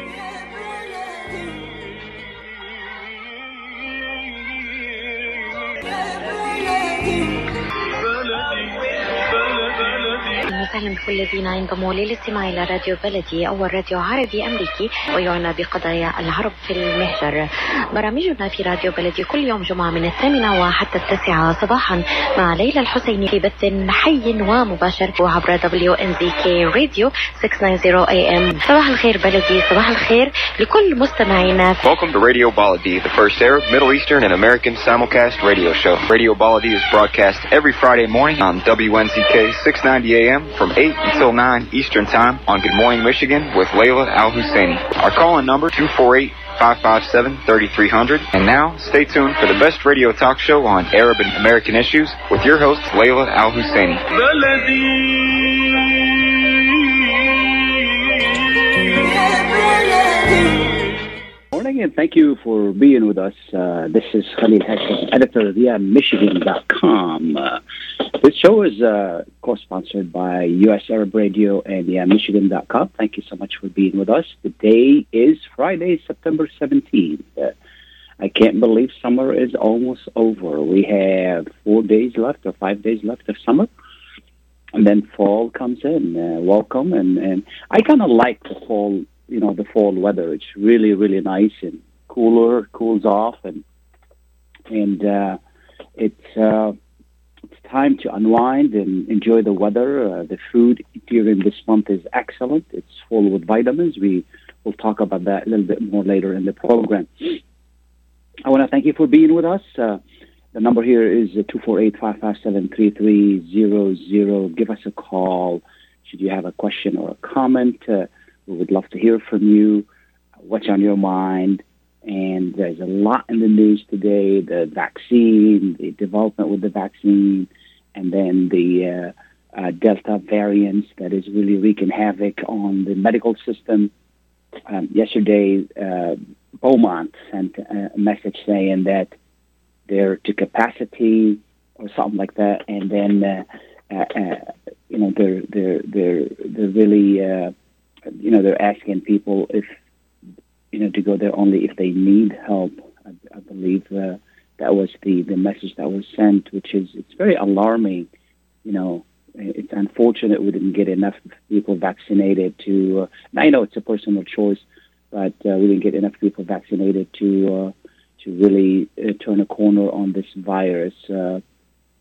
Everlasting. وسهلا بكل الذين ينضموا للاستماع إلى راديو بلدي اول راديو عربي أمريكي ويعنى بقضايا العرب في المهجر. برامجنا في راديو بلدي كل يوم جمعة من الثامنة وحتى التاسعة صباحا مع ليلى الحسيني في بث حي ومباشر وعبر دبليو ان زي كي راديو 690 اي ام. صباح الخير بلدي صباح الخير لكل مستمعينا Welcome to Radio Baladi, the first Arab, Middle Eastern, and American simulcast radio show. Radio Baladi is broadcast every Friday morning on WNZK 690 AM from 8 until 9 Eastern Time on Good Morning Michigan with Layla Al Husseini. Our call in number 248 557 3300. And now, stay tuned for the best radio talk show on Arab and American issues with your host, Layla Al Husseini. Morning and thank you for being with us. Uh, this is Khalil Hassan, editor of YaMichigan.com. Uh, this show is uh, co-sponsored by U.S. Arab Radio and YaMichigan.com. Thank you so much for being with us. The day is Friday, September 17th. Uh, I can't believe summer is almost over. We have four days left or five days left of summer. And then fall comes in. Uh, welcome. And, and I kind of like the fall you know the fall weather. It's really really nice and cooler, cools off, and and uh, it's uh, it's time to unwind and enjoy the weather. Uh, the food during this month is excellent. It's full with vitamins. We will talk about that a little bit more later in the program. I want to thank you for being with us. Uh, the number here is two four eight five five seven three three zero zero. Give us a call should you have a question or a comment. Uh, we would love to hear from you. What's on your mind? And there's a lot in the news today the vaccine, the development with the vaccine, and then the uh, uh, Delta variants that is really wreaking havoc on the medical system. Um, yesterday, uh, Beaumont sent a message saying that they're to capacity or something like that, and then uh, uh, you know they're they're they're they're really uh, you know, they're asking people if, you know, to go there only if they need help. I, I believe uh, that was the, the message that was sent, which is, it's very alarming. You know, it's unfortunate we didn't get enough people vaccinated to, uh, I know it's a personal choice, but uh, we didn't get enough people vaccinated to, uh, to really uh, turn a corner on this virus. Uh,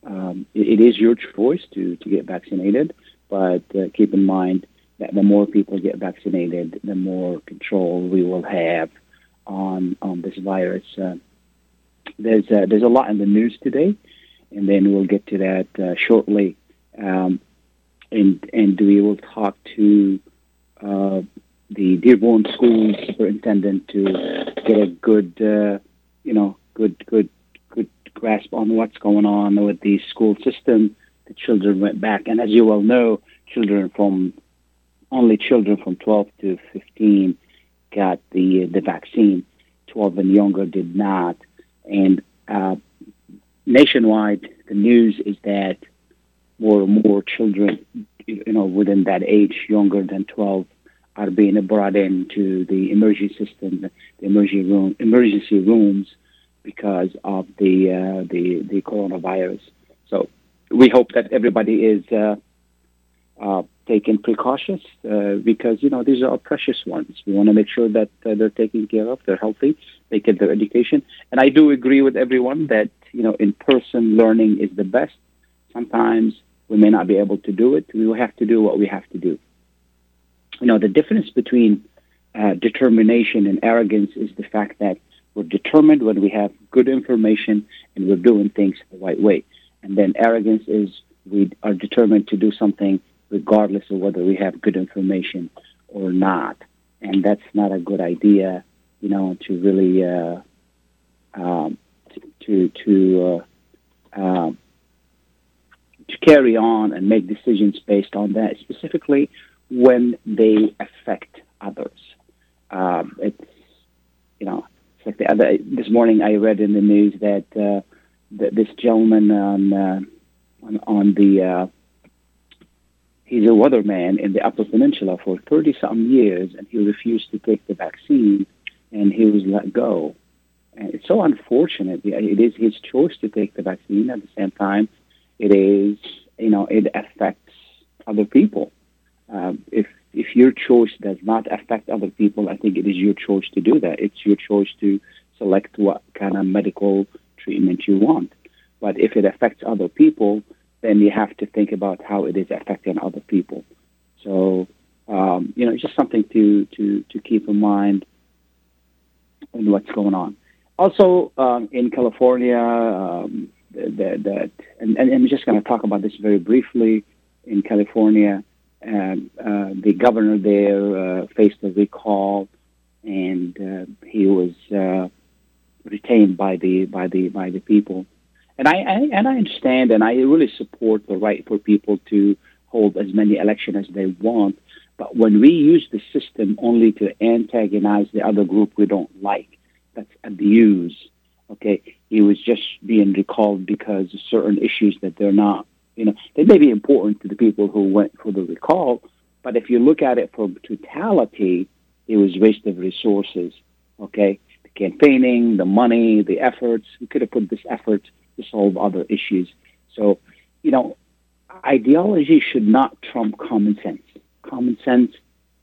um, it, it is your choice to, to get vaccinated, but uh, keep in mind, that the more people get vaccinated, the more control we will have on on this virus. Uh, there's uh, there's a lot in the news today, and then we'll get to that uh, shortly. Um, and and we will talk to uh, the Dearborn School Superintendent to get a good uh, you know good good good grasp on what's going on with the school system. The children went back, and as you well know, children from only children from 12 to 15 got the the vaccine. 12 and younger did not. And uh, nationwide, the news is that more and more children, you know, within that age, younger than 12, are being brought into the emergency system, the emergency room, emergency rooms, because of the uh, the the coronavirus. So we hope that everybody is. Uh, uh, taken precautions uh, because you know these are precious ones. We want to make sure that uh, they're taken care of, they're healthy, they get their education. And I do agree with everyone that you know in-person learning is the best. Sometimes we may not be able to do it. We will have to do what we have to do. You know the difference between uh, determination and arrogance is the fact that we're determined when we have good information and we're doing things the right way. And then arrogance is we are determined to do something regardless of whether we have good information or not. And that's not a good idea, you know, to really uh, um, to to uh, uh, to carry on and make decisions based on that, specifically when they affect others. Um, it's you know, it's like the other this morning I read in the news that uh, that this gentleman on uh, on, on the uh, he's a weatherman in the Upper Peninsula for 30 some years, and he refused to take the vaccine, and he was let go. And it's so unfortunate. It is his choice to take the vaccine. At the same time, it is, you know, it affects other people. Um, if if your choice does not affect other people, I think it is your choice to do that. It's your choice to select what kind of medical treatment you want. But if it affects other people, then you have to think about how it is affecting other people. So, um, you know, it's just something to, to, to keep in mind in what's going on. Also, um, in California, um, that, that and, and I'm just going to talk about this very briefly. In California, um, uh, the governor there uh, faced a recall, and uh, he was uh, retained by the by the by the people. And I, I, and I understand, and I really support the right for people to hold as many elections as they want. But when we use the system only to antagonize the other group we don't like, that's abuse. Okay, he was just being recalled because of certain issues that they're not you know, they may be important to the people who went for the recall, but if you look at it from totality, it was waste of resources. Okay, the campaigning, the money, the efforts. We could have put this effort to solve other issues. So, you know, ideology should not trump common sense. Common sense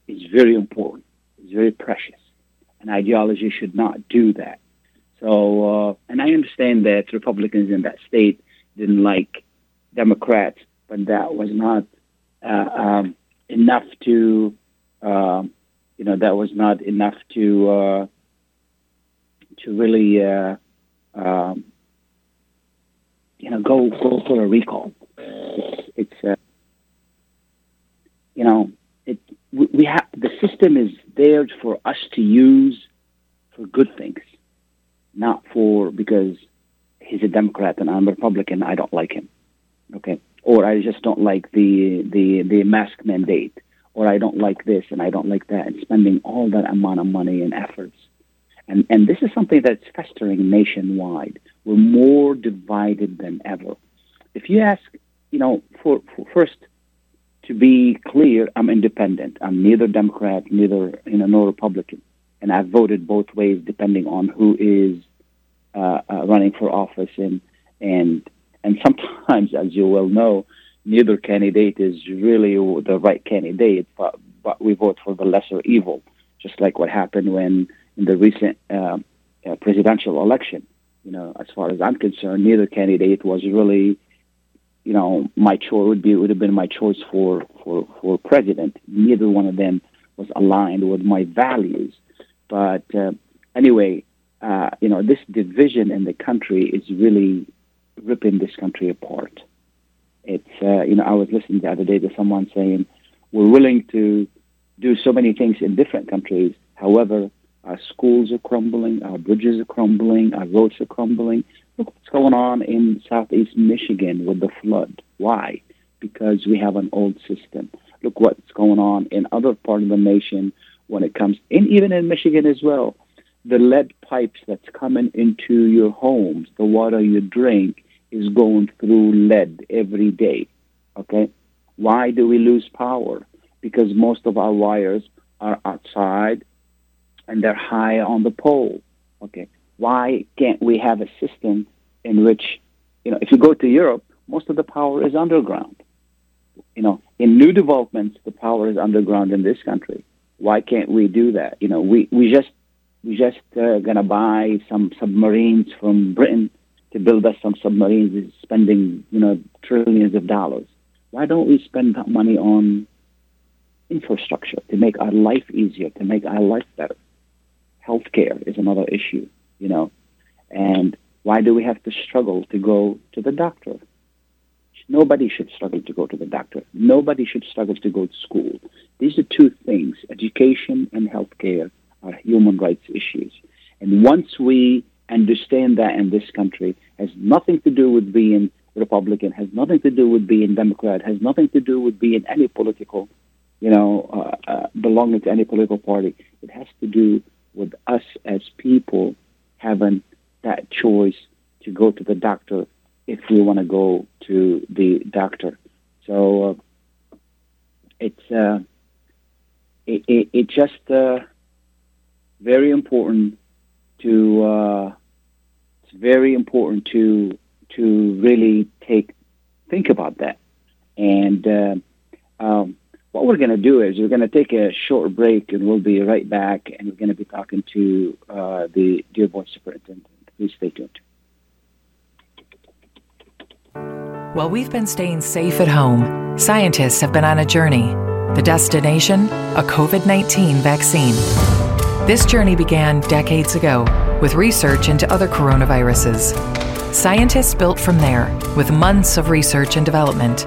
is very important. It's very precious, and ideology should not do that. So, uh, and I understand that Republicans in that state didn't like Democrats, but that was not uh, um, enough to, uh, you know, that was not enough to uh, to really, uh, um, you know, go go for a recall. It's, uh, you know, it we, we have the system is there for us to use for good things, not for because he's a Democrat and I'm a Republican. I don't like him. Okay. Or I just don't like the the the mask mandate, or I don't like this and I don't like that, and spending all that amount of money and efforts. And and this is something that's festering nationwide. We're more divided than ever. If you ask, you know, for, for first to be clear, I'm independent. I'm neither Democrat, neither you know, nor Republican, and I've voted both ways depending on who is uh, uh, running for office and and and sometimes, as you well know, neither candidate is really the right candidate, but, but we vote for the lesser evil, just like what happened when in the recent uh, uh, presidential election. You know, as far as I'm concerned, neither candidate was really, you know, my choice would be would have been my choice for for for president. Neither one of them was aligned with my values. But uh, anyway, uh, you know, this division in the country is really ripping this country apart. It's uh, you know I was listening the other day to someone saying we're willing to do so many things in different countries. However, our schools are crumbling, our bridges are crumbling, our roads are crumbling. Look what's going on in southeast Michigan with the flood. Why? Because we have an old system. Look what's going on in other parts of the nation when it comes, and even in Michigan as well. The lead pipes that's coming into your homes, the water you drink, is going through lead every day. Okay? Why do we lose power? Because most of our wires are outside and they're high on the pole. Okay? Why can't we have a system in which, you know, if you go to Europe, most of the power is underground. You know, in new developments, the power is underground in this country. Why can't we do that? You know, we, we just we just uh, gonna buy some submarines from Britain to build us some submarines spending, you know, trillions of dollars. Why don't we spend that money on infrastructure to make our life easier, to make our life better? Healthcare is another issue, you know. And why do we have to struggle to go to the doctor? Nobody should struggle to go to the doctor. Nobody should struggle to go to school. These are two things education and healthcare are human rights issues. And once we understand that in this country has nothing to do with being Republican, has nothing to do with being Democrat, has nothing to do with being any political, you know, uh, uh, belonging to any political party. It has to do with us as people having that choice to go to the doctor if we want to go to the doctor. So uh, it's uh, it, it, it just uh, very important to uh, it's very important to to really take think about that. And uh, um, what we're going to do is we're going to take a short break, and we'll be right back. And we're going to be talking to uh, the Dearborn superintendent. Please stay tuned. While we've been staying safe at home, scientists have been on a journey. The destination? A COVID 19 vaccine. This journey began decades ago with research into other coronaviruses. Scientists built from there with months of research and development,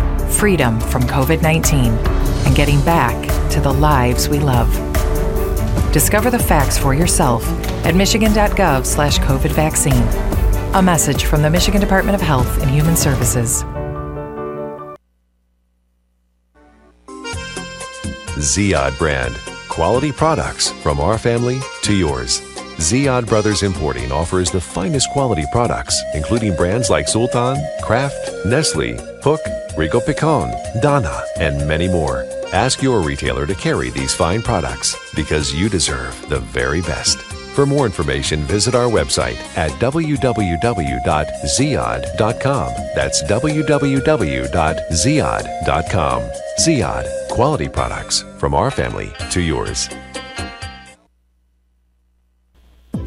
freedom from COVID 19 and getting back to the lives we love. Discover the facts for yourself at michigan.gov slash COVID vaccine. A message from the Michigan Department of Health and Human Services. Ziyad brand. Quality products from our family to yours. Ziyad Brothers Importing offers the finest quality products, including brands like Sultan, Kraft, Nestle, Hook, Rico Picon, Donna, and many more. Ask your retailer to carry these fine products because you deserve the very best. For more information, visit our website at www.ziyad.com. That's www.ziyad.com. Ziyad, quality products from our family to yours.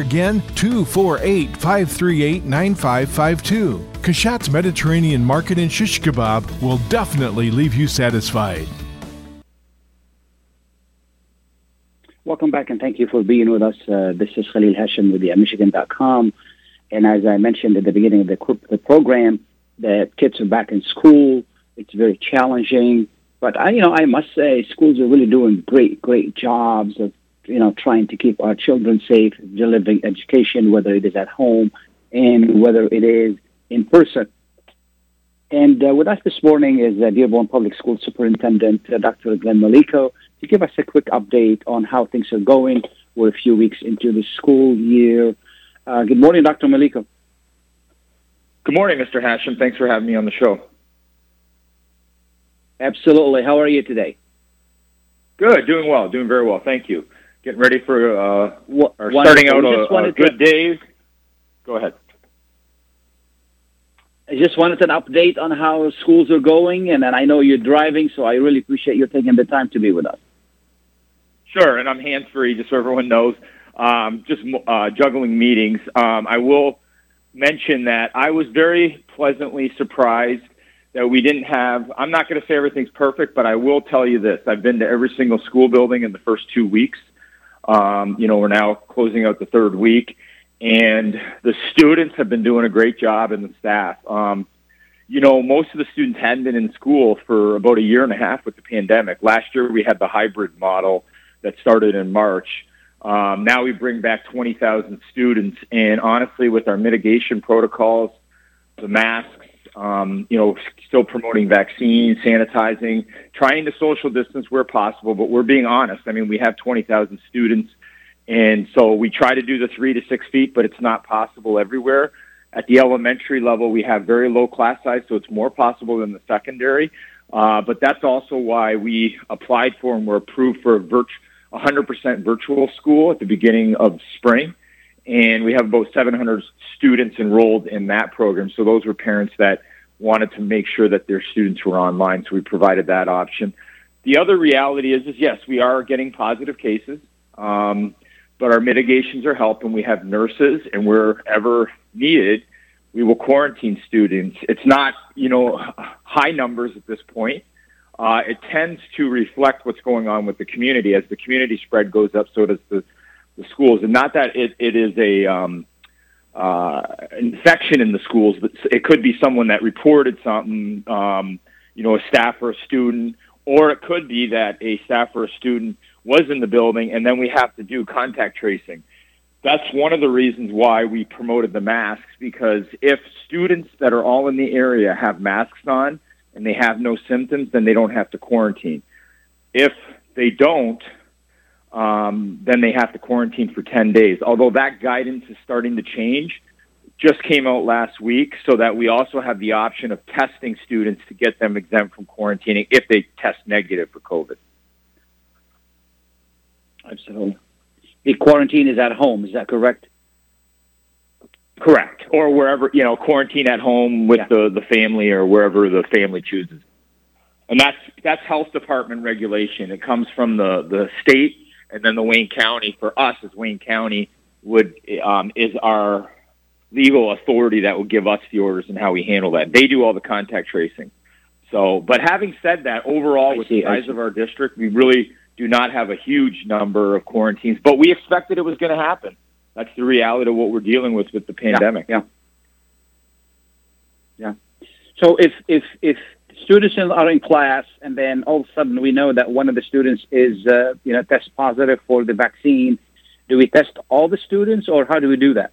again, 248 538 9552. Kashat's Mediterranean Market in Shish Kebab will definitely leave you satisfied. Welcome back and thank you for being with us. Uh, this is Khalil Hashim with the Michigan.com. And as I mentioned at the beginning of the, the program, the kids are back in school. It's very challenging. But I, you know, I must say, schools are really doing great, great jobs of, you know, trying to keep our children safe, delivering education, whether it is at home and whether it is in person. And uh, with us this morning is uh, Dearborn Public School Superintendent uh, Dr. Glenn Maleyko to give us a quick update on how things are going. We're a few weeks into the school year. Uh, good morning, Dr. Maleyko. Good morning, Mr. Hashim. Thanks for having me on the show. Absolutely. How are you today? Good, doing well, doing very well. Thank you. Getting ready for uh, What, or starting out a, a good day. Go ahead. I just wanted an update on how schools are going, and then I know you're driving, so I really appreciate you taking the time to be with us. Sure, and I'm hands free, just so everyone knows. Um, just uh, juggling meetings. Um, I will mention that I was very pleasantly surprised that we didn't have. I'm not going to say everything's perfect, but I will tell you this: I've been to every single school building in the first two weeks. Um, you know, we're now closing out the third week, and the students have been doing a great job, and the staff. Um, you know, most of the students hadn't been in school for about a year and a half with the pandemic. Last year, we had the hybrid model that started in March. Um, now we bring back 20,000 students, and honestly, with our mitigation protocols, the masks, um, you know, still promoting vaccines, sanitizing, trying to social distance where possible, but we're being honest. I mean, we have 20,000 students, and so we try to do the three to six feet, but it's not possible everywhere. At the elementary level, we have very low class size, so it's more possible than the secondary. Uh, but that's also why we applied for and were approved for a virtual 100% virtual school at the beginning of spring. And we have about 700 students enrolled in that program. So those were parents that wanted to make sure that their students were online. So we provided that option. The other reality is, is yes, we are getting positive cases, um, but our mitigations are helping. We have nurses, and wherever needed, we will quarantine students. It's not, you know, high numbers at this point, uh, it tends to reflect what's going on with the community. As the community spread goes up, so does the, the schools. And not that it, it is a um, uh, infection in the schools, but it could be someone that reported something, um, you know, a staff or a student, or it could be that a staff or a student was in the building, and then we have to do contact tracing. That's one of the reasons why we promoted the masks, because if students that are all in the area have masks on, and they have no symptoms, then they don't have to quarantine. If they don't, um, then they have to quarantine for 10 days. Although that guidance is starting to change, just came out last week, so that we also have the option of testing students to get them exempt from quarantining if they test negative for COVID. Absolutely. The quarantine is at home, is that correct? Correct. Or wherever, you know, quarantine at home with yeah. the, the family or wherever the family chooses. And that's that's health department regulation. It comes from the, the state and then the Wayne County for us as Wayne County would um, is our legal authority that will give us the orders and how we handle that. They do all the contact tracing. So, but having said that, overall, I with see, the size of our district, we really do not have a huge number of quarantines, but we expected it was going to happen that's the reality of what we're dealing with with the pandemic. Yeah. Yeah. yeah. So if if if students are in class and then all of a sudden we know that one of the students is uh, you know test positive for the vaccine, do we test all the students or how do we do that?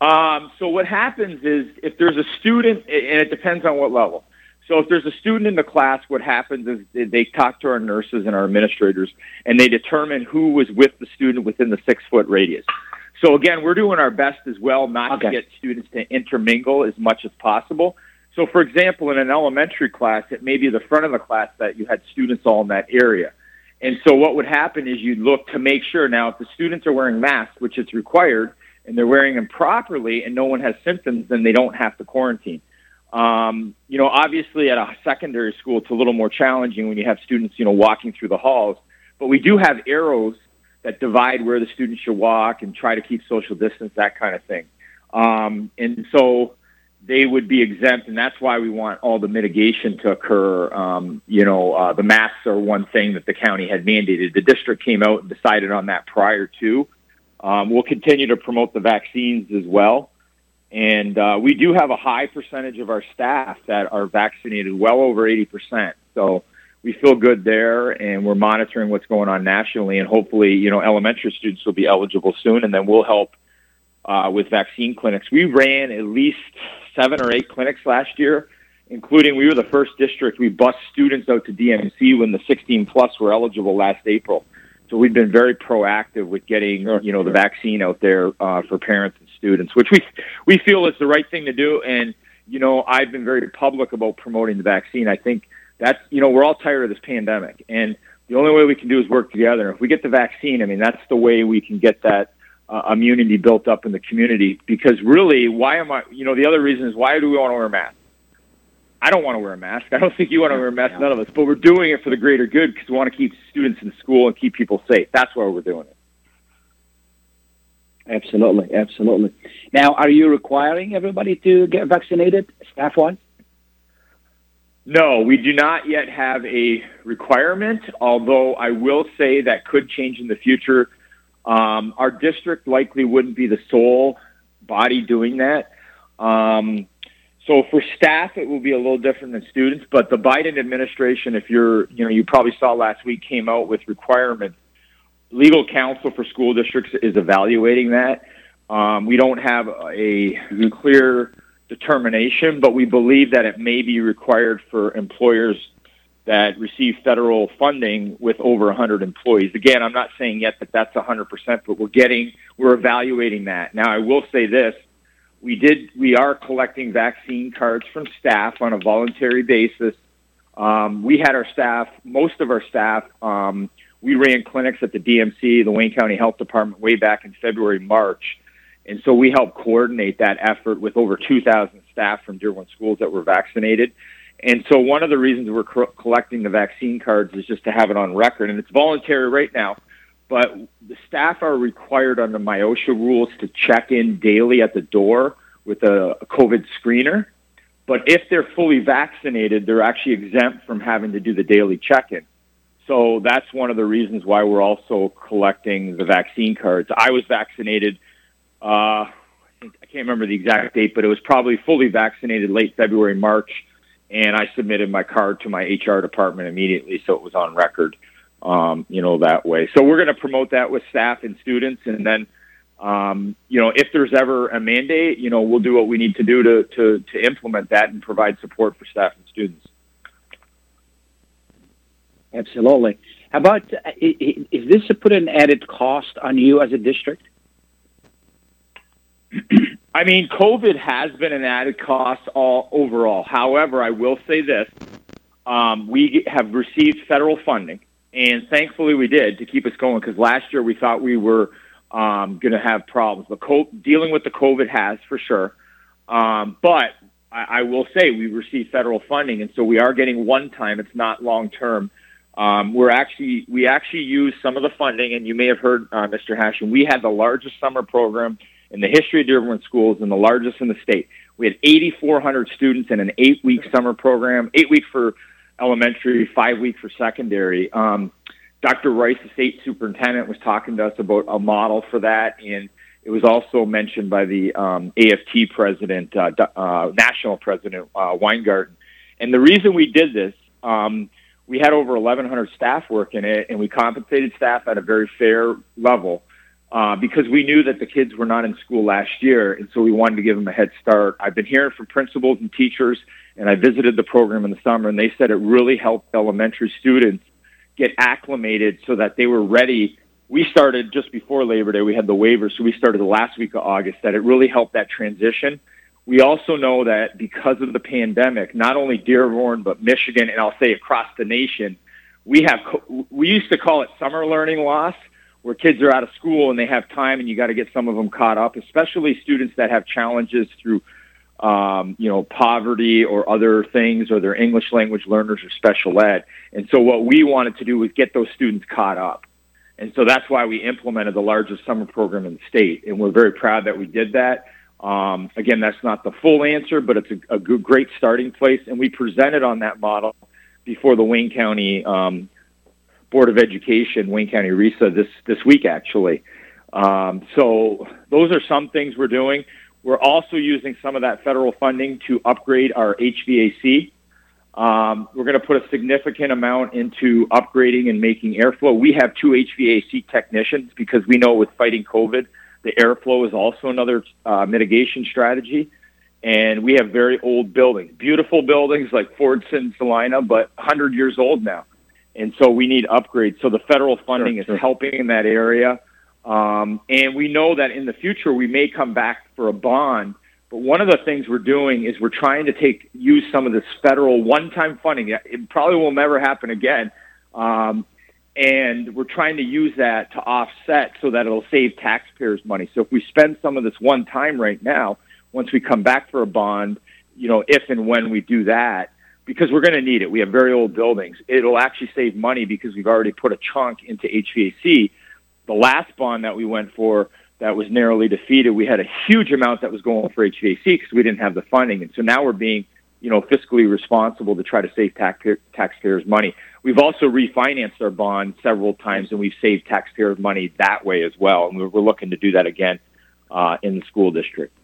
Um, so what happens is if there's a student, and it depends on what level. So if there's a student in the class, what happens is they talk to our nurses and our administrators, and they determine who was with the student within the six foot radius. So again, we're doing our best as well not okay. to get students to intermingle as much as possible. So for example, in an elementary class, it may be the front of the class that you had students all in that area. And so what would happen is you'd look to make sure now if the students are wearing masks, which is required, and they're wearing them properly and no one has symptoms, then they don't have to quarantine. Um, you know, obviously at a secondary school, it's a little more challenging when you have students, you know, walking through the halls. But we do have arrows that divide where the students should walk and try to keep social distance, that kind of thing. Um, and so they would be exempt, and that's why we want all the mitigation to occur. Um, you know, uh, the masks are one thing that the county had mandated. The district came out and decided on that prior to. Um, we'll continue to promote the vaccines as well. And uh, we do have a high percentage of our staff that are vaccinated, well over 80%. So we feel good there, and we're monitoring what's going on nationally. And hopefully, you know, elementary students will be eligible soon, and then we'll help uh, with vaccine clinics. We ran at least seven or eight clinics last year, including we were the first district. We bused students out to DMC when the 16 plus were eligible last April. So we've been very proactive with getting, you know, the vaccine out there uh, for parents and students, which we we feel is the right thing to do. And you know, I've been very public about promoting the vaccine. I think that's you know we're all tired of this pandemic, and the only way we can do is work together. If we get the vaccine, I mean, that's the way we can get that uh, immunity built up in the community. Because really, why am I? You know, the other reason is why do we want to wear a mask? I don't want to wear a mask. I don't think you want to wear a mask. None of us. But we're doing it for the greater good because we want to keep students in school and keep people safe. That's why we're doing it. Absolutely, absolutely. Now, are you requiring everybody to get vaccinated, staff-wise? No, we do not yet have a requirement, although I will say that could change in the future. Um, our district likely wouldn't be the sole body doing that. Um, so for staff, it will be a little different than students, but the Biden administration, if you're, you know, you probably saw last week came out with requirements. Legal counsel for school districts is evaluating that. Um, we don't have a clear determination, but we believe that it may be required for employers that receive federal funding with over 100 employees. Again, I'm not saying yet that that's 100%, but we're getting, we're evaluating that. Now, I will say this. We did, we are collecting vaccine cards from staff on a voluntary basis. Um, we had our staff, most of our staff, um, we ran clinics at the DMC, the Wayne County Health Department, way back in February, March. And so we helped coordinate that effort with over 2,000 staff from Dearborn schools that were vaccinated. And so one of the reasons we're co- collecting the vaccine cards is just to have it on record. And it's voluntary right now, but the staff are required under MIOSHA rules to check in daily at the door with a, a COVID screener. But if they're fully vaccinated, they're actually exempt from having to do the daily check-in. So that's one of the reasons why we're also collecting the vaccine cards. I was vaccinated – uh, I can't remember the exact date, but it was probably fully vaccinated late February, March, and I submitted my card to my HR department immediately, so it was on record. Um, you know that way. So we're going to promote that with staff and students, and then um, you know, if there's ever a mandate, you know, we'll do what we need to do to, to, to implement that and provide support for staff and students. Absolutely. How about, uh, is this to put an added cost on you as a district? I mean, COVID has been an added cost all overall. However, I will say this: um, we have received federal funding, and thankfully we did to keep us going. Because last year we thought we were um, going to have problems. But co- dealing with the COVID has for sure. Um, but I, I will say we received federal funding, and so we are getting one time. It's not long term. Um, we're actually we actually use some of the funding, and you may have heard, uh, Mr. Hashem. We had the largest summer program in the history of Dearborn schools and the largest in the state. We had 8,400 students in an eight-week summer program, eight week for elementary, five week for secondary. Um, Dr. Rice, the state superintendent, was talking to us about a model for that, and it was also mentioned by the um, AFT president, uh, uh, national president uh, Weingarten. And the reason we did this, um, we had over 1,100 staff working it, and we compensated staff at a very fair level uh, because we knew that the kids were not in school last year, and so we wanted to give them a head start. I've been hearing from principals and teachers, and I visited the program in the summer, and they said it really helped elementary students get acclimated so that they were ready. We started just before Labor Day. We had the waivers, so we started the last week of August. That it really helped that transition. We also know that because of the pandemic, not only Dearborn but Michigan, and I'll say across the nation, we have we used to call it summer learning loss where kids are out of school and they have time and you got to get some of them caught up, especially students that have challenges through, um, you know, poverty or other things, or they're English language learners or special ed. And so what we wanted to do was get those students caught up. And so that's why we implemented the largest summer program in the state. And we're very proud that we did that. Um, again, that's not the full answer, but it's a, a good, great starting place. And we presented on that model before the Wayne County um, Board of Education, Wayne County RESA, this this week actually. Um, so those are some things we're doing. We're also using some of that federal funding to upgrade our HVAC. Um, we're going to put a significant amount into upgrading and making airflow. We have two HVAC technicians because we know with fighting COVID, the airflow is also another uh, mitigation strategy. And we have very old buildings, beautiful buildings like Fordson, Salina, but 100 years old now and so we need upgrades. So the federal funding sure, is helping in that area, um, and we know that in the future we may come back for a bond. But one of the things we're doing is we're trying to take use some of this federal one-time funding. It probably will never happen again, um, and we're trying to use that to offset so that it'll save taxpayers money. So if we spend some of this one time right now, once we come back for a bond, you know, if and when we do that, because we're going to need it. We have very old buildings. It'll actually save money because we've already put a chunk into HVAC. The last bond that we went for that was narrowly defeated, we had a huge amount that was going for HVAC because we didn't have the funding. And so now we're being you know, fiscally responsible to try to save taxpayer, taxpayers money. We've also refinanced our bond several times, and we've saved taxpayers money that way as well. And we're, we're looking to do that again uh, in the school district.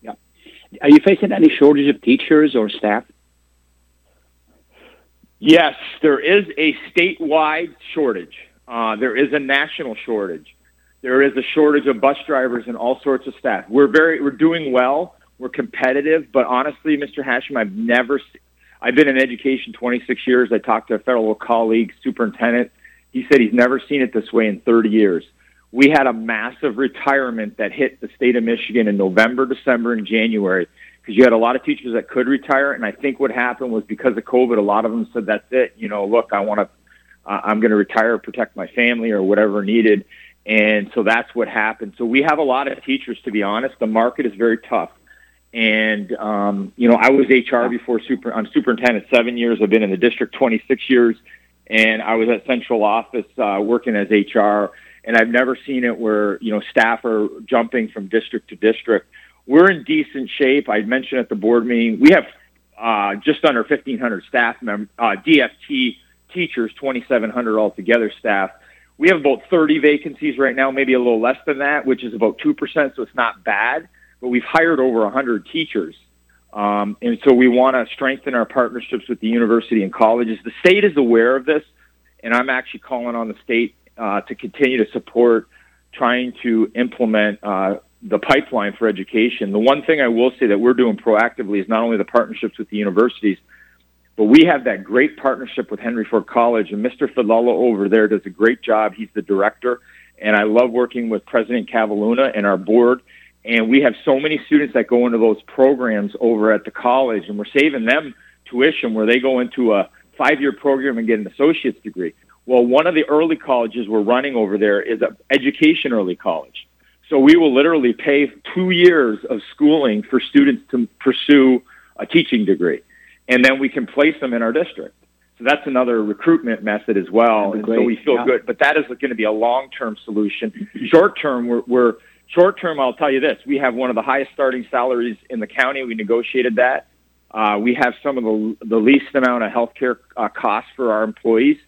Yeah. Are you facing any shortage of teachers or staff? Yes, there is a statewide shortage. Uh, there is a national shortage. There is a shortage of bus drivers and all sorts of staff. We're very, we're doing well. We're competitive, but honestly, Mr. Hashem, I've never, I've been in education 26 years. I talked to a federal colleague, superintendent. He said he's never seen it this way in 30 years. We had a massive retirement that hit the state of Michigan in November, December, and January because you had a lot of teachers that could retire. And I think what happened was because of COVID, a lot of them said, "That's it. You know, look, I want to, uh, I'm going to retire, protect my family, or whatever needed." And so that's what happened. So we have a lot of teachers, to be honest. The market is very tough. And um, you know, I was HR before super. I'm superintendent seven years. I've been in the district 26 years, and I was at central office uh, working as HR. And I've never seen it where you know staff are jumping from district to district we're in decent shape. I mentioned at the board meeting, we have uh, just under 1,500 staff members, uh, DFT teachers, 2,700 altogether staff. We have about 30 vacancies right now, maybe a little less than that, which is about 2%, so it's not bad. But we've hired over 100 teachers. Um, and so we want to strengthen our partnerships with the university and colleges. The state is aware of this, and I'm actually calling on the state uh, to continue to support trying to implement uh, the pipeline for education. The one thing I will say that we're doing proactively is not only the partnerships with the universities, but we have that great partnership with Henry Ford College, and Mr. Fadlallah over there does a great job. He's the director, and I love working with President Kavalhuna and our board. And we have so many students that go into those programs over at the college, and we're saving them tuition where they go into a five-year program and get an associate's degree. Well, one of the early colleges we're running over there is an education early college. So we will literally pay two years of schooling for students to pursue a teaching degree, and then we can place them in our district. So that's another recruitment method as well, and so we feel yeah. good. But that is going to be a long-term solution. Short-term, we're, we're short-term. I'll tell you this: we have one of the highest starting salaries in the county. We negotiated that. Uh, we have some of the, the least amount of healthcare uh, costs for our employees.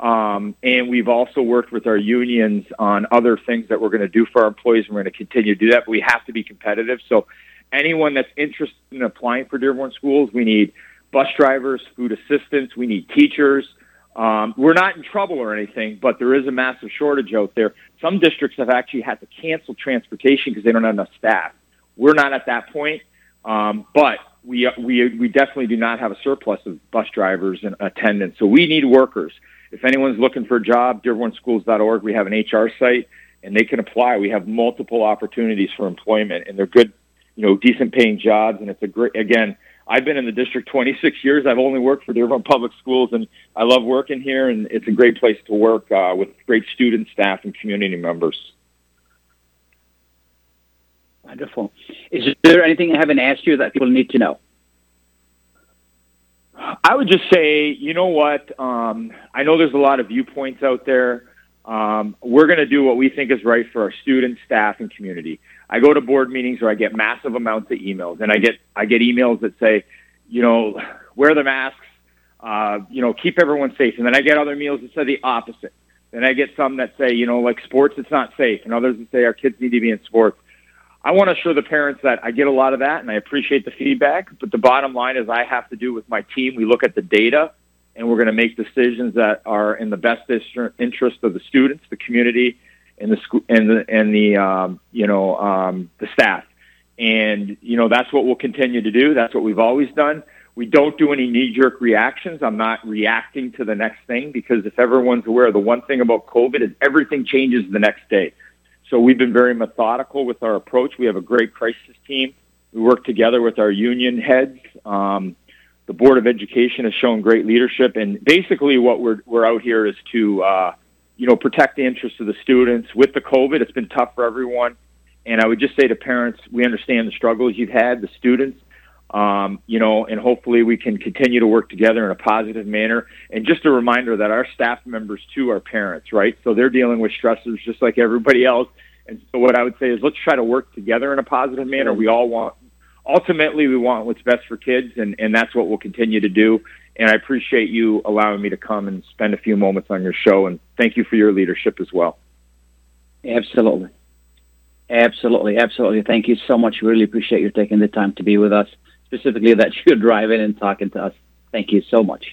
Um, and we've also worked with our unions on other things that we're going to do for our employees. And we're going to continue to do that, but we have to be competitive. So anyone that's interested in applying for Dearborn schools, we need bus drivers, food assistants, we need teachers. Um, we're not in trouble or anything, but there is a massive shortage out there. Some districts have actually had to cancel transportation because they don't have enough staff. We're not at that point, um, but we, we, we definitely do not have a surplus of bus drivers and attendants. So we need workers. If anyone's looking for a job, DearbornSchools.org, we have an HR site and they can apply. We have multiple opportunities for employment and they're good, you know, decent paying jobs. And it's a great, again, I've been in the district 26 years. I've only worked for Dearborn Public Schools and I love working here and it's a great place to work uh, with great student staff and community members. Wonderful. Is there anything I haven't asked you that people need to know? I would just say, you know what? Um, I know there's a lot of viewpoints out there. Um, we're going to do what we think is right for our students, staff, and community. I go to board meetings where I get massive amounts of emails, and I get I get emails that say, you know, wear the masks, uh, you know, keep everyone safe, and then I get other emails that say the opposite. Then I get some that say, you know, like sports, it's not safe, and others that say our kids need to be in sports. I want to show the parents that I get a lot of that and I appreciate the feedback. But the bottom line is I have to do with my team. We look at the data and we're going to make decisions that are in the best interest of the students, the community, and the school and the and the um, you know um, the staff. And you know that's what we'll continue to do. That's what we've always done. We don't do any knee-jerk reactions. I'm not reacting to the next thing because if everyone's aware, the one thing about COVID is everything changes the next day. So we've been very methodical with our approach. We have a great crisis team. We work together with our union heads. Um, the Board of Education has shown great leadership, and basically, what we're we're out here is to uh, you know protect the interests of the students. With the COVID, it's been tough for everyone, and I would just say to parents, we understand the struggles you've had, the students. Um, you know, and hopefully we can continue to work together in a positive manner. And just a reminder that our staff members too are parents, right? So they're dealing with stressors just like everybody else. And so what I would say is let's try to work together in a positive manner. We all want ultimately we want what's best for kids, and and that's what we'll continue to do. And I appreciate you allowing me to come and spend a few moments on your show, and thank you for your leadership as well. Absolutely. Absolutely, absolutely. Thank you so much. Really appreciate you taking the time to be with us, specifically that you're driving and talking to us. Thank you so much.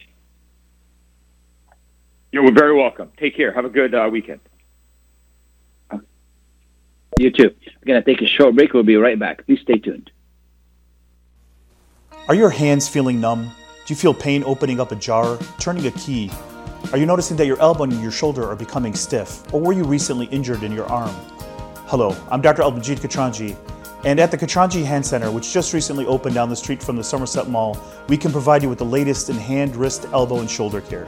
You're very welcome. Take care. Have a good uh, weekend. You too. We're going to take a short break. We'll be right back. Please stay tuned. Are your hands feeling numb? Do you feel pain opening up a jar, turning a key? Are you noticing that your elbow and your shoulder are becoming stiff? Or were you recently injured in your arm? Hello, I'm Dr. Almajid Katranji, and at the Katranji Hand Center, which just recently opened down the street from the Somerset Mall, we can provide you with the latest in hand, wrist, elbow, and shoulder care.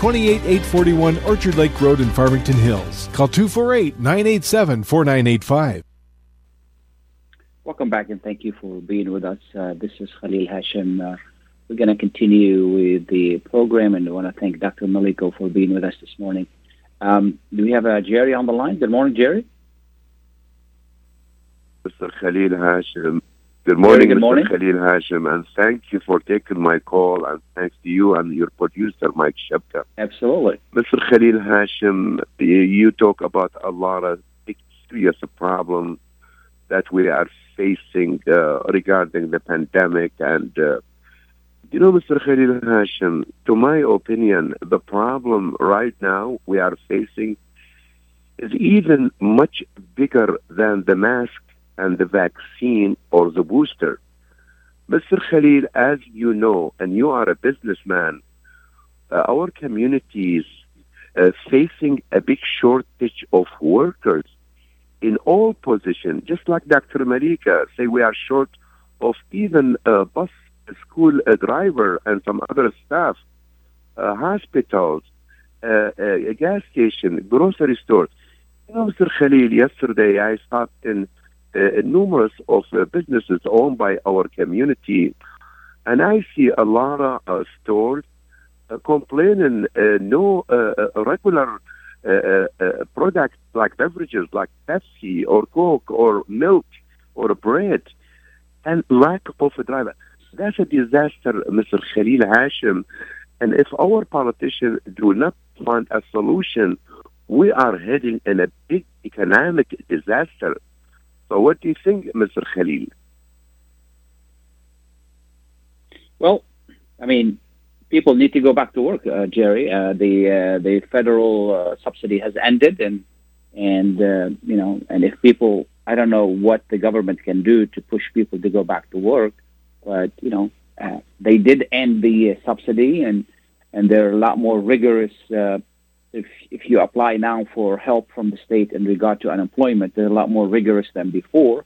28841 Orchard Lake Road in Farmington Hills. Call 248 987 4985. Welcome back and thank you for being with us. Uh, this is Khalil Hashim. Uh, we're going to continue with the program and I want to thank Dr. Maleyko for being with us this morning. Um, do we have uh, Jerry on the line? Good morning, Jerry. Mr. Khalil Hashim. Good morning, Good Mr. morning. Khalil Hashim, and thank you for taking my call, and thanks to you and your producer, Mike Shepka. Absolutely. Mr. Khalil Hashim, you, talk about a lot of serious problems that we are facing uh, regarding the pandemic. And, uh, you know, Mr. Khalil Hashim, to my opinion, the problem right now we are facing is even much bigger than the mask and the vaccine or the booster. Mr. Khalil, as you know, and you are a businessman, uh, our communities uh, facing a big shortage of workers in all positions, just like Dr. Maleyko say we are short of even a bus school uh, driver and some other staff, uh, hospitals, uh, uh, a gas station, grocery stores. You know, Mr. Khalil, yesterday I stopped in Eh, numerous of uh, businesses owned by our community, and I see a lot of uh, stores complaining no regular products like beverages like Pepsi or Coke or milk or bread and lack of a driver. That's a disaster, Mr. Khalil Hashim. And if our politicians do not find a solution, we are heading in a big economic disaster. So, what do you think, Mr. Khalil? Well, I mean, people need to go back to work, uh, Jerry. Uh, the uh, the federal uh, subsidy has ended, and and uh, you know, and if people, I don't know what the government can do to push people to go back to work, but you know, uh, they did end the subsidy, and and they're a lot more rigorous. If if you apply now for help from the state in regard to unemployment, they're a lot more rigorous than before.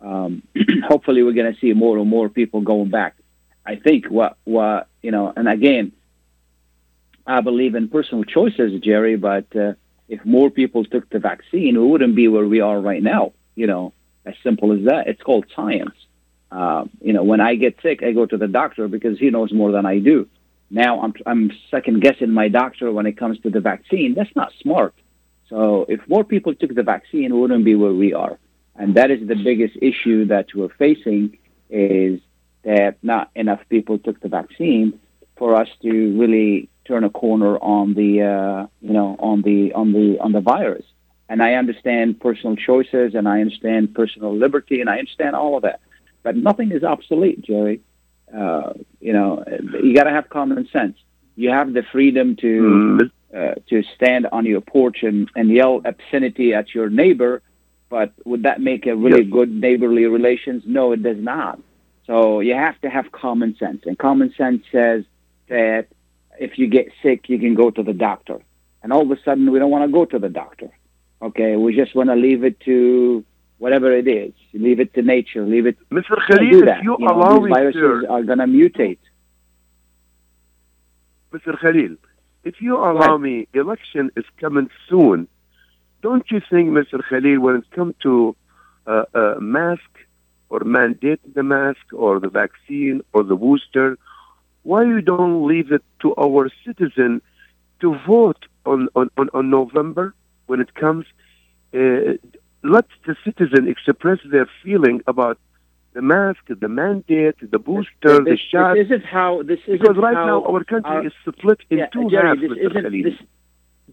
Um, hopefully, we're going to see more and more people going back. I think what what you know, and again, I believe in personal choices, Jerry. But uh, if more people took the vaccine, we wouldn't be where we are right now. You know, as simple as that. It's called science. Uh, you know, when I get sick, I go to the doctor because he knows more than I do. Now I'm I'm second guessing my doctor when it comes to the vaccine. That's not smart. So if more people took the vaccine, we wouldn't be where we are. And that is the biggest issue that we're facing is that not enough people took the vaccine for us to really turn a corner on the uh, you know on the on the on the virus. And I understand personal choices, and I understand personal liberty, and I understand all of that. But nothing is obsolete, Jerry. Uh, you know, you got to have common sense. You have the freedom to uh, to stand on your porch and, and yell obscenity at your neighbor, but would that make a really Yes. good neighborly relations? No, it does not. So you have to have common sense, and common sense says that if you get sick, you can go to the doctor. And all of a sudden, we don't want to go to the doctor. Okay, we just want to leave it to whatever it is. Leave it to nature. Leave it. Mr. Don't Khalil, if you You know, allow these me, viruses sir, are going to mutate. Mr. Khalil, if you allow Right. me, election is coming soon. Don't you think, Mr. Khalil, when it comes to uh, uh, mask or mandate the mask or the vaccine or the booster, why you don't leave it to our citizen to vote on, on, on, on November when it comes? Uh, let the citizen express their feeling about the mask, the mandate, the booster, the this, shot. This isn't how. This isn't Because right now our country our- is split in yeah, two Jerry, halves, this isn't this,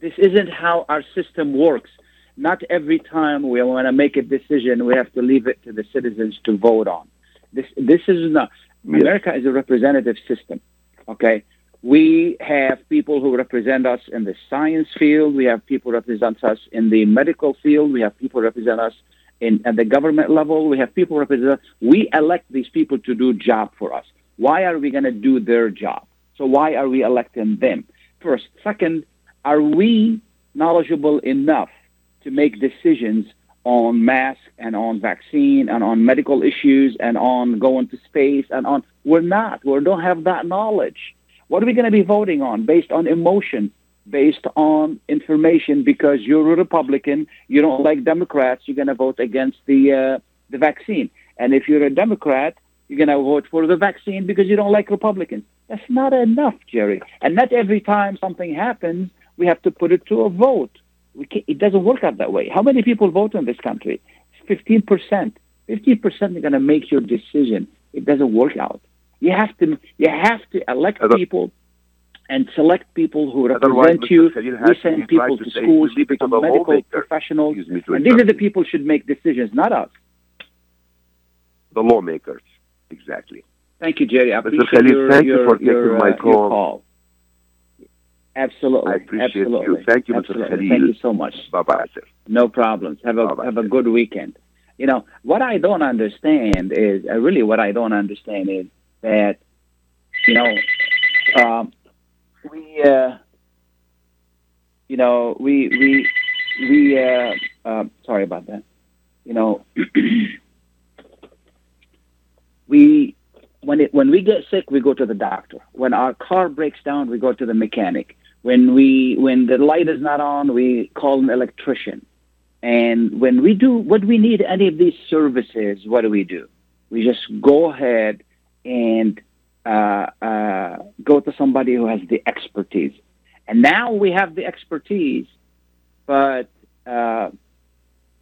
this isn't how our system works. Not every time we want to make a decision, we have to leave it to the citizens to vote on. This this is not. Yes. America is a representative system. Okay, we have people who represent us in the science field. We have people represent us in the medical field. We have people represent us in at the government level. We have people represent. Us. We elect these people to do job for us. Why are we going to do their job? So why are we electing them? First, second, are we knowledgeable enough to make decisions on mask and on vaccine and on medical issues and on going to space and on we're not we don't have that knowledge what are we going to be voting on based on emotion based on information because you're a republican you don't like democrats you're going to vote against the uh, the vaccine and if you're a democrat you're going to vote for the vaccine because you don't like republicans that's not enough jerry and not every time something happens we have to put it to a vote it doesn't work out that way. How many people vote in this country? Fifteen percent. Fifteen percent are going to make your decision. It doesn't work out. You have to you have to elect Other- people and select people who represent Mr. you. We send people to to schools to become medical professionals, Excuse me to and these are the people who should make decisions, not us. the lawmakers. Exactly. Thank you, Jerry. I appreciate Khalil, your, thank you your, for taking your, my uh, your call. Absolutely. I appreciate you. Absolutely. Thank you, Mr. Absolutely. Khalil. Thank you so much. Bye bye, sir. No problems. Have a Bye-bye. have a good weekend. You know what I don't understand is uh, really what I don't understand is that you know um, we uh, you know we we we uh, uh, sorry about that. You know we when it when we get sick we go to the doctor. When our car breaks down we go to the mechanic. When we when the light is not on we call an electrician. And when we do, when we need any of these services, what do we do? We just go ahead and uh, uh, go to somebody who has the expertise. And now we have the expertise but uh,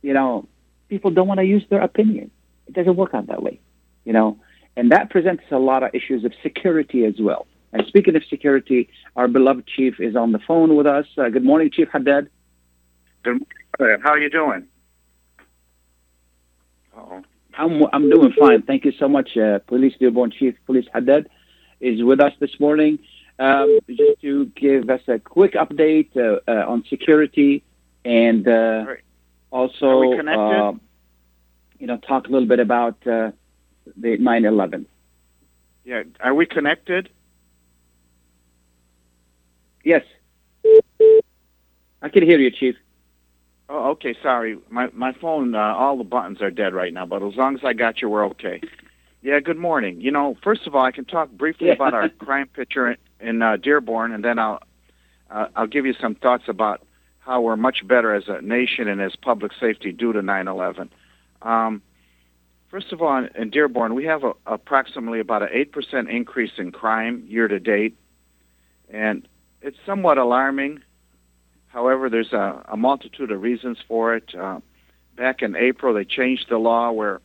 you know, people don't want to use their opinion. It doesn't work out that way, you know, and that presents a lot of issues of security as well. And speaking of security, our beloved chief is on the phone with us. Uh, good morning, Chief Haddad. Good morning. How are you doing? Oh. I'm I'm doing fine. Thank you so much. Uh, Police Dearborn Chief Police Haddad is with us this morning. Um, just to give us a quick update uh, uh, on security and uh, Right. also, Are we connected? uh, you know, talk a little bit about uh, the 9/11. Yeah. Are we connected? Yes, I can hear you, Chief. Oh, okay. Sorry. My my phone. Uh, all the buttons are dead right now. But as long as I got you, we're okay. Yeah. Good morning. You know, first of all, I can talk briefly Yeah. about our crime picture in, in uh, Dearborn, and then I'll uh, I'll give you some thoughts about how we're much better as a nation and as public safety due to 9/11. Um, first of all, in, in Dearborn, we have a, approximately about an eight percent increase in crime year to date, and it's somewhat alarming. However, there's a, a multitude of reasons for it. Uh, back in April, they changed the law where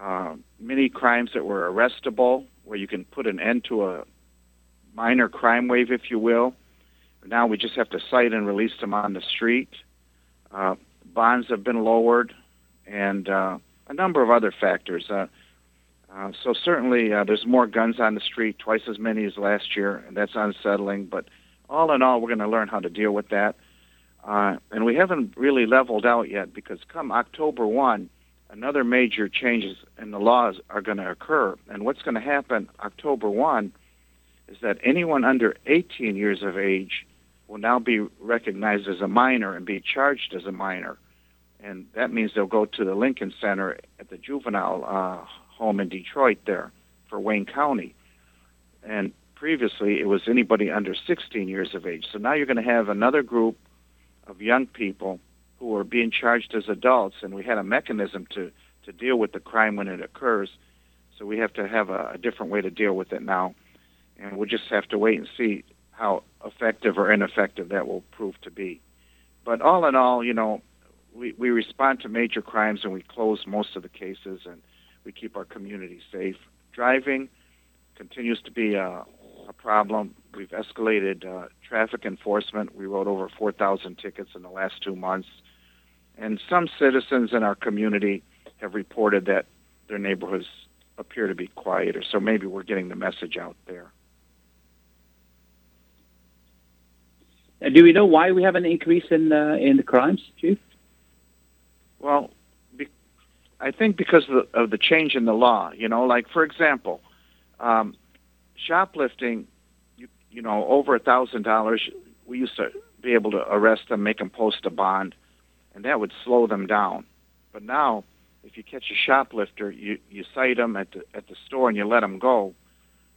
uh, many crimes that were arrestable, where you can put an end to a minor crime wave, if you will. Now we just have to cite and release them on the street. Uh, bonds have been lowered, and uh, a number of other factors. Uh, uh, so certainly, uh, there's more guns on the street, twice as many as last year, and that's unsettling. But all in all, we're going to learn how to deal with that. Uh, and we haven't really leveled out yet because come October 1, another major changes in the laws are going to occur. And what's going to happen October 1 is that anyone under 18 years of age will now be recognized as a minor and be charged as a minor. And that means they'll go to the Lincoln Center at the juvenile uh, home in Detroit there for Wayne County. And previously it was anybody under 16 years of age. So now you're going to have another group of young people who are being charged as adults, and we had a mechanism to, to deal with the crime when it occurs. So we have to have a, a different way to deal with it now. And we'll just have to wait and see how effective or ineffective that will prove to be. But all in all, you know, we, we respond to major crimes and we close most of the cases and we keep our community safe. Driving continues to be a, a problem. We've escalated uh, traffic enforcement. We wrote over 4,000 tickets in the last two months. And some citizens in our community have reported that their neighborhoods appear to be quieter. So maybe we're getting the message out there. Uh, do we know why we have an increase in uh, in the crimes, Chief? Well, be, I think because of the, of the change in the law, you know, like for example, um, shoplifting, you, you know, over a thousand dollars, we used to be able to arrest them, make them post a bond, and that would slow them down. But now, if you catch a shoplifter, you you cite them at the at the store and you let them go,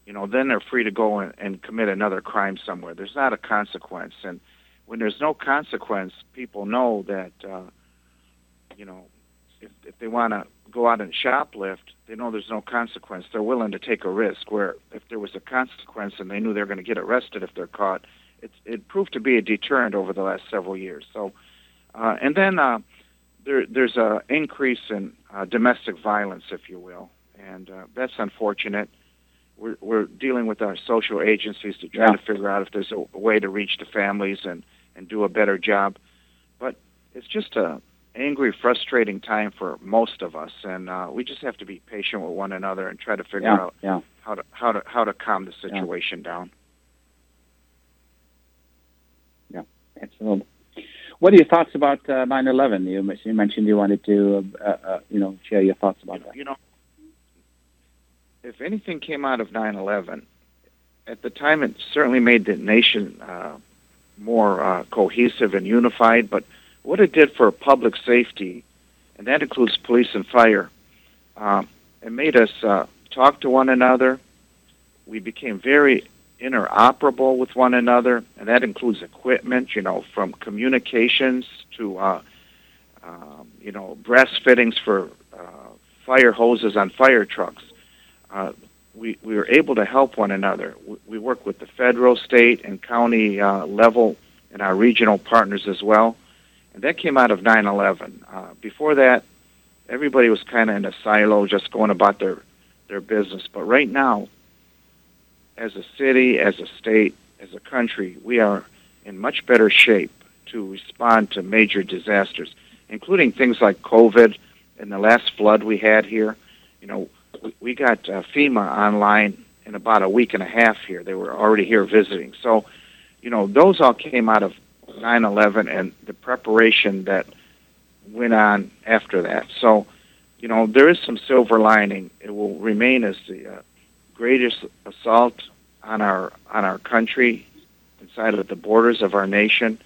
you know, then they're free to go and, and commit another crime somewhere. There's not a consequence, and when there's no consequence, people know that. Uh, you know, if if they want to go out and shoplift, they know there's no consequence. They're willing to take a risk. Where if there was a consequence and they knew they were going to get arrested if they're caught, it it proved to be a deterrent over the last several years. So, uh, and then uh, there there's a increase in uh, domestic violence, if you will, and uh, that's unfortunate. We're we're dealing with our social agencies to try Yeah. to figure out if there's a, a way to reach the families and and do a better job, but it's just a angry, frustrating time for most of us, and uh, we just have to be patient with one another and try to figure Yeah, out yeah. how to how to how to calm the situation down. Excellent. What are your thoughts about uh, 9/11? You, you mentioned you wanted to, uh, uh, you know, share your thoughts about that. You know, if anything came out of 9/11, at the time it certainly made the nation uh, more uh, cohesive and unified. But what it did for public safety, and that includes police and fire, um, it made us uh, talk to one another. We became very interoperable with one another, and that includes equipment, you know, from communications to, uh, um, you know, brass fittings for uh, fire hoses on fire trucks. Uh, we, we were able to help one another. We, we work with the federal, state, and county uh, level and our regional partners as well. And that came out of 9/11. Uh, before that, everybody was kind of in a silo, just going about their their business. But right now, as a city, as a state, as a country, we are in much better shape to respond to major disasters, including things like COVID and the last flood we had here. You know, we, we got uh, FEMA online in about a week and a half here. They were already here visiting. So, you know, those all came out of 9/11 and the preparation that went on after that. So, you know, there is some silver lining. It will remain as the uh, greatest assault on our on our country inside of the borders of our nation.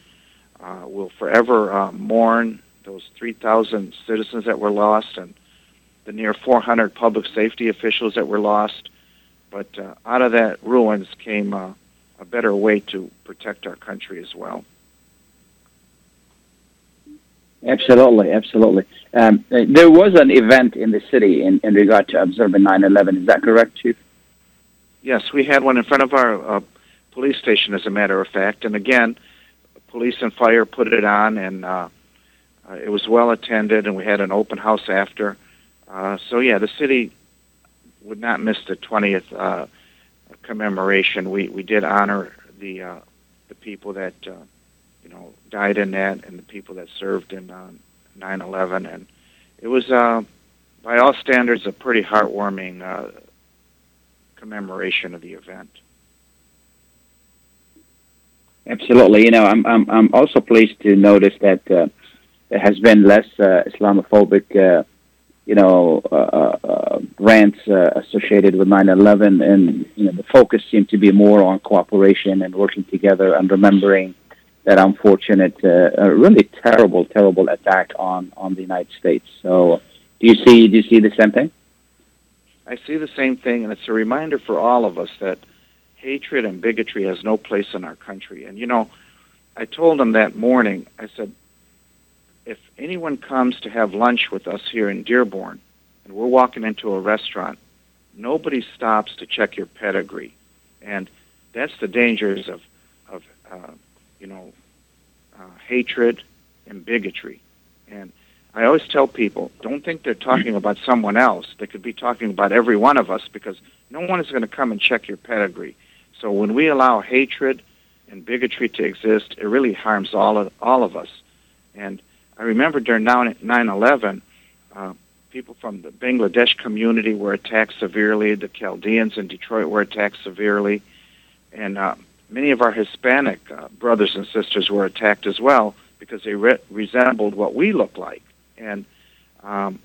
Uh, we'll forever uh, mourn those 3,000 citizens that were lost and the near 400 public safety officials that were lost. But uh, out of that ruins came uh, a better way to protect our country as well. Absolutely, absolutely. Um, there was an event in the city in, in regard to observing 9/11. Is that correct, Chief? Yes, we had one in front of our uh, police station, as a matter of fact. And again, police and fire put it on, and uh, uh, it was well attended, and we had an open house after. Uh, so yeah, the city would not miss the 20th uh, commemoration. We we did honor the uh, the people that you know died in that, and the people that served in uh, 9/11, and it was uh, by all standards a pretty heartwarming uh, commemoration of the event. Absolutely. You know, I'm I'm I'm also pleased to notice that uh, there has been less uh, Islamophobic, uh, you know, rants associated with 9/11, and you know, the focus seemed to be more on cooperation and working together and remembering that unfortunate, uh, really terrible, terrible attack on on the United States. So, do you see do you see the same thing? I see the same thing, and it's a reminder for all of us that hatred and bigotry has no place in our country. And you know, I told them that morning. I said, if anyone comes to have lunch with us here in Dearborn, and we're walking into a restaurant, nobody stops to check your pedigree, and that's the dangers of of uh, you know uh, hatred and bigotry. And I always tell people, don't think they're talking about someone else. They could be talking about every one of us because no one is going to come and check your pedigree. So when we allow hatred and bigotry to exist, it really harms all of all of us. And I remember during 9/11, uh, people from the Bangladesh community were attacked severely. The Chaldeans in Detroit were attacked severely, and uh, many of our Hispanic uh, brothers and sisters were attacked as well because they re- resembled what we look like. And um,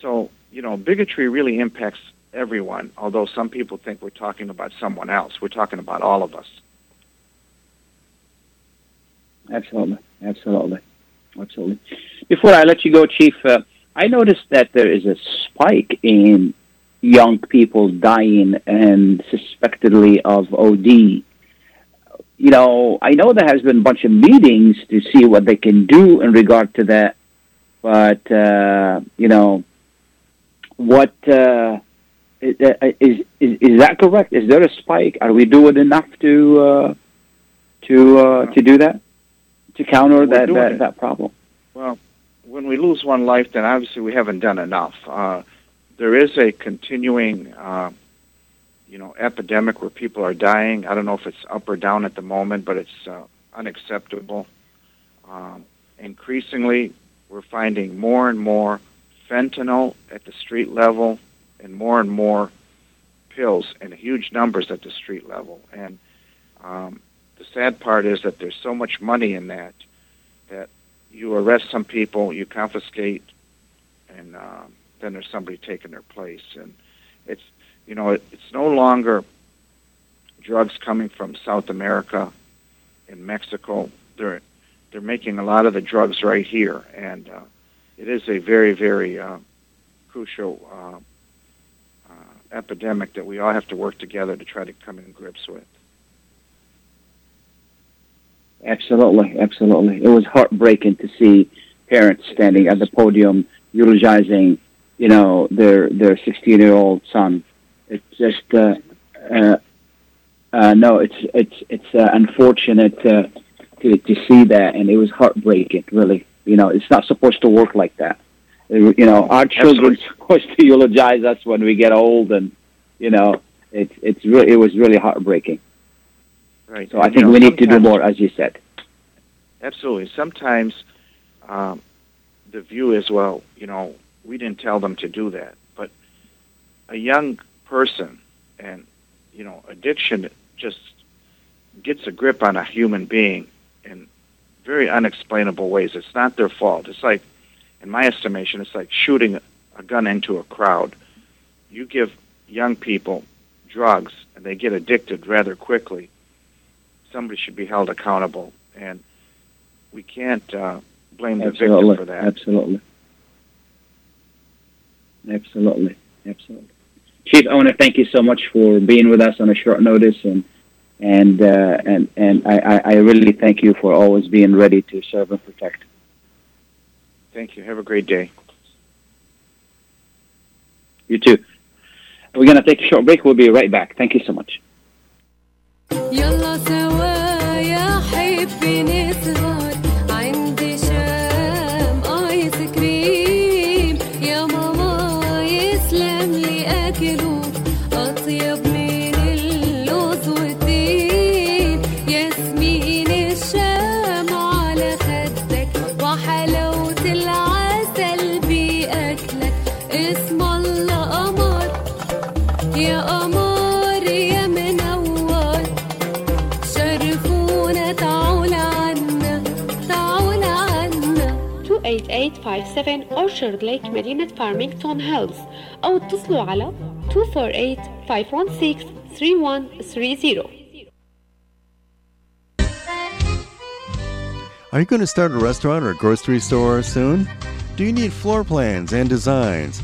so, you know, bigotry really impacts everyone, although some people think we're talking about someone else. We're talking about all of us. Absolutely, absolutely, absolutely. Before I let you go, Chief, uh, I noticed that there is a spike in young people dying and suspectedly of OD. You know, I know there has been a bunch of meetings to see what they can do in regard to that, but uh, you know, what uh, is, is is that correct? Is there a spike? Are we doing enough to uh, to uh, to do that to counter that that, that problem? Well, when we lose one life, then obviously we haven't done enough. Uh, there is a continuing, uh, you know, epidemic where people are dying. I don't know if it's up or down at the moment, but it's uh, unacceptable. Um, increasingly, we're finding more and more fentanyl at the street level, and more and more pills in huge numbers at the street level. And um, the sad part is that there's so much money in that that you arrest some people, you confiscate, and um, then there's somebody taking their place. And it's you know it, it's no longer drugs coming from South America and Mexico. They're they're making a lot of the drugs right here, and uh, it is a very very uh, crucial uh, uh, epidemic that we all have to work together to try to come in grips with. Absolutely, absolutely. It was heartbreaking to see parents standing at the podium eulogizing, you know, their their 16 year old son. It's just, uh, uh, uh, no, it's it's it's uh, unfortunate uh, to to see that, and it was heartbreaking, really. You know, it's not supposed to work like that. You know, our children are supposed to eulogize us when we get old, and you know, it's it's really it was really heartbreaking. Right. So I think know, we need to do more, as you said. Absolutely. Sometimes um, the view is, well, you know, we didn't tell them to do that. But a young person and, you know, addiction just gets a grip on a human being in very unexplainable ways. It's not their fault. It's like, in my estimation, it's like shooting a gun into a crowd. You give young people drugs and they get addicted rather quickly. Somebody should be held accountable. And we can't uh, blame the Absolutely, victim for that. absolutely, absolutely, absolutely. Chief I want to thank you so much for being with us on a short notice, and and uh, and and I, I really thank you for always being ready to serve and protect. Thank you. Have a great day. You too. We're going to take a short break. We'll be right back. Thank you so much. You're 2857 Orchard Lake مدينة فارمينغتون هيلز أو اتصلوا على 248-516-3130 Are you going to start a restaurant or grocery store soon? Do you need floor plans and designs?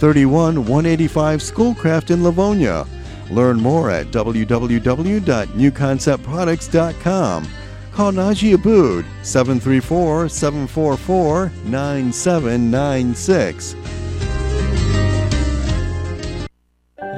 31185 Schoolcraft in Livonia. Learn more at www.newconceptproducts.com. Call Najee Abood 734 744 9796.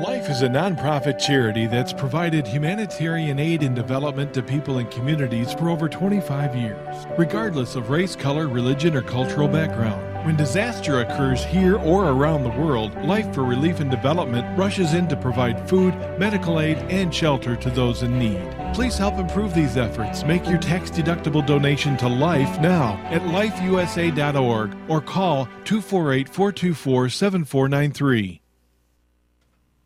Life is a nonprofit charity that's provided humanitarian aid and development to people and communities for over 25 years, regardless of race, color, religion, or cultural background. When disaster occurs here or around the world, Life for Relief and Development rushes in to provide food, medical aid, and shelter to those in need. Please help improve these efforts. Make your tax deductible donation to Life now at lifeusa.org or call 248 424 7493.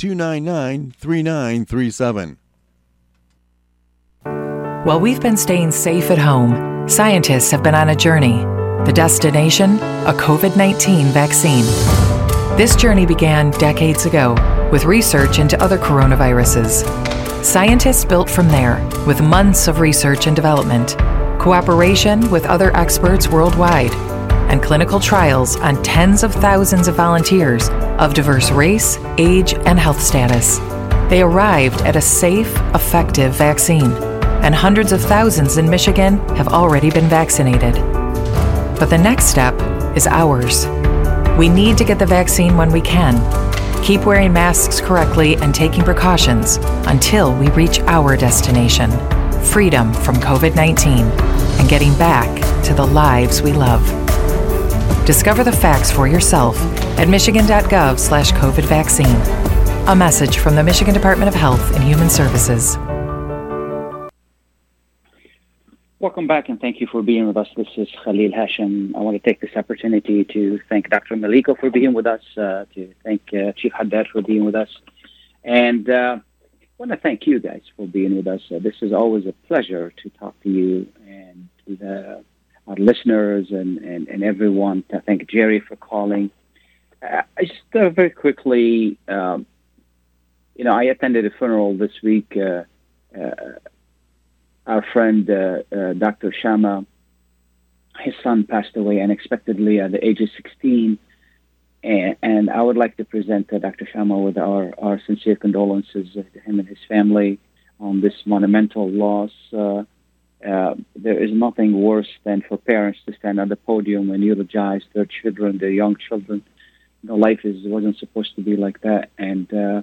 299 3937. While we've been staying safe at home, scientists have been on a journey. The destination? A COVID 19 vaccine. This journey began decades ago with research into other coronaviruses. Scientists built from there with months of research and development, cooperation with other experts worldwide, and clinical trials on tens of thousands of volunteers of diverse race, age, and health status. They arrived at a safe, effective vaccine, and hundreds of thousands in Michigan have already been vaccinated. But the next step is ours. We need to get the vaccine when we can. Keep wearing masks correctly and taking precautions until we reach our destination freedom from COVID 19 and getting back to the lives we love. Discover the facts for yourself at michigan.gov slash COVID vaccine. A message from the Michigan Department of Health and Human Services. Welcome back and thank you for being with us. This is Khalil Hashim. I want to take this opportunity to thank Dr. Maleyko for being with us, uh, to thank uh, Chief Haddad for being with us, and uh, I want to thank you guys for being with us. Uh, this is always a pleasure to talk to you and to the, our listeners and, and, and everyone. To thank Jerry for calling. Uh, I just uh, very quickly, um, you know, I attended a funeral this week. Uh, uh, our friend uh, uh, Dr. Shama, his son passed away unexpectedly at the age of 16. And, and I would like to present Dr. Shama with our, our sincere condolences to him and his family on this monumental loss. Uh, there is nothing worse than for parents to stand on the podium and eulogize their children, their young children. You know, life is wasn't supposed to be like that, and uh,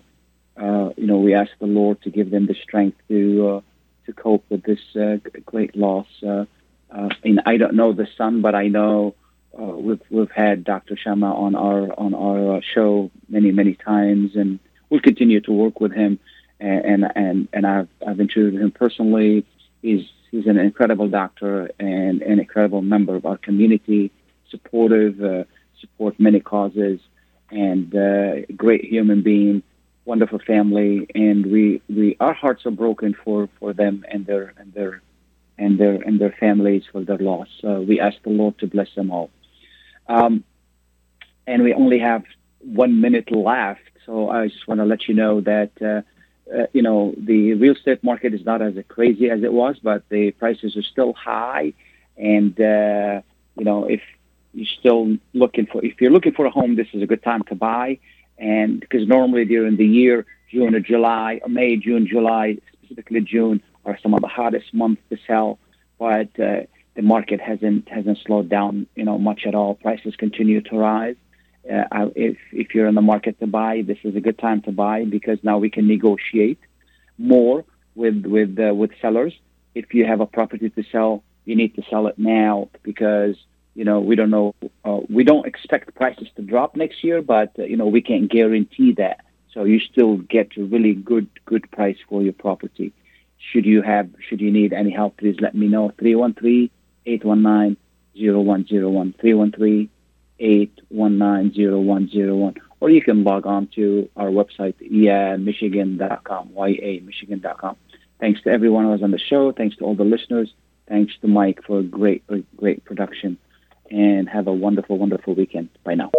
uh, you know we ask the Lord to give them the strength to uh, to cope with this uh, great loss. And I don't know the son, but I know we've we've had Dr. Shama on our on our show many many times, and we'll continue to work with him. And and and, and I've I've introduced him personally. He's he's an incredible doctor and an incredible member of our community, supportive, uh, support many causes, and uh, great human being wonderful family, and we, we our hearts are broken for, for them and their and their and their and their families for their loss. Uh, we ask the Lord to bless them all. Um, and we only have one minute left, so I just want to let you know that uh, you know the real estate market is not as crazy as it was, but the prices are still high, and uh, you know if you're still looking for if you're looking for a home, this is a good time to buy and because normally during the year, June or July, or May, June, July, specifically June, are some of the hottest months to sell. But uh, the market hasn't hasn't slowed down, you know, much at all. Prices continue to rise. Uh, if if you're in the market to buy, this is a good time to buy because now we can negotiate more with with uh, with sellers. If you have a property to sell, you need to sell it now because you know, we don't know. Uh, we don't expect prices to drop next year, but uh, you know, we can't guarantee that. So you still get a really good good price for your property. Should you have, should you need any help, please let me know. 313-819-0101. 313-819-0101. Or you can log on to our website, yamichigan.com, Y-A-Michigan.com. Thanks to everyone who was on the show. Thanks to all the listeners. Thanks to Mike for a great, great production and have a wonderful, wonderful weekend. Bye now.